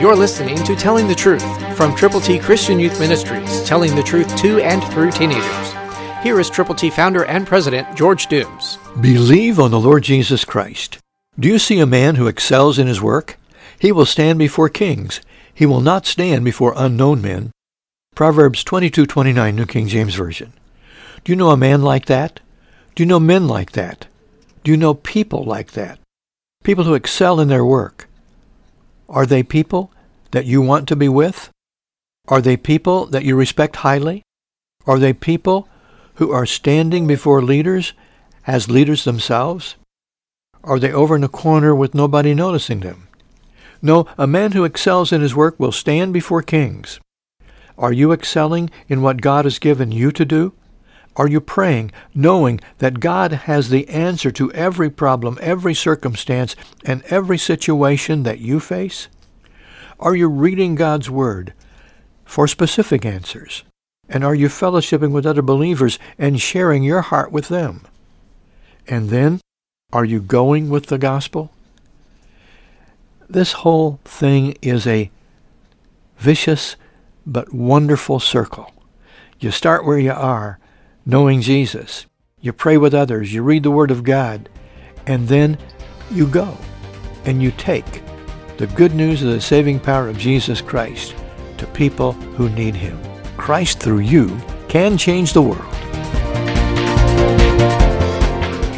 You're listening to Telling the Truth from Triple T Christian Youth Ministries, telling the truth to and through teenagers. Here is Triple T founder and president George Dooms. Believe on the Lord Jesus Christ. Do you see a man who excels in his work? He will stand before kings. He will not stand before unknown men. Proverbs 22:29 New King James Version. Do you know a man like that? Do you know men like that? Do you know people like that? People who excel in their work. Are they people that you want to be with? Are they people that you respect highly? Are they people who are standing before leaders as leaders themselves? Are they over in a corner with nobody noticing them? No, a man who excels in his work will stand before kings. Are you excelling in what God has given you to do? Are you praying, knowing that God has the answer to every problem, every circumstance, and every situation that you face? Are you reading God's Word for specific answers? And are you fellowshipping with other believers and sharing your heart with them? And then, are you going with the gospel? This whole thing is a vicious but wonderful circle. You start where you are, knowing Jesus. You pray with others. You read the Word of God. And then you go and you take the good news of the saving power of Jesus Christ to people who need Him. Christ through you can change the world.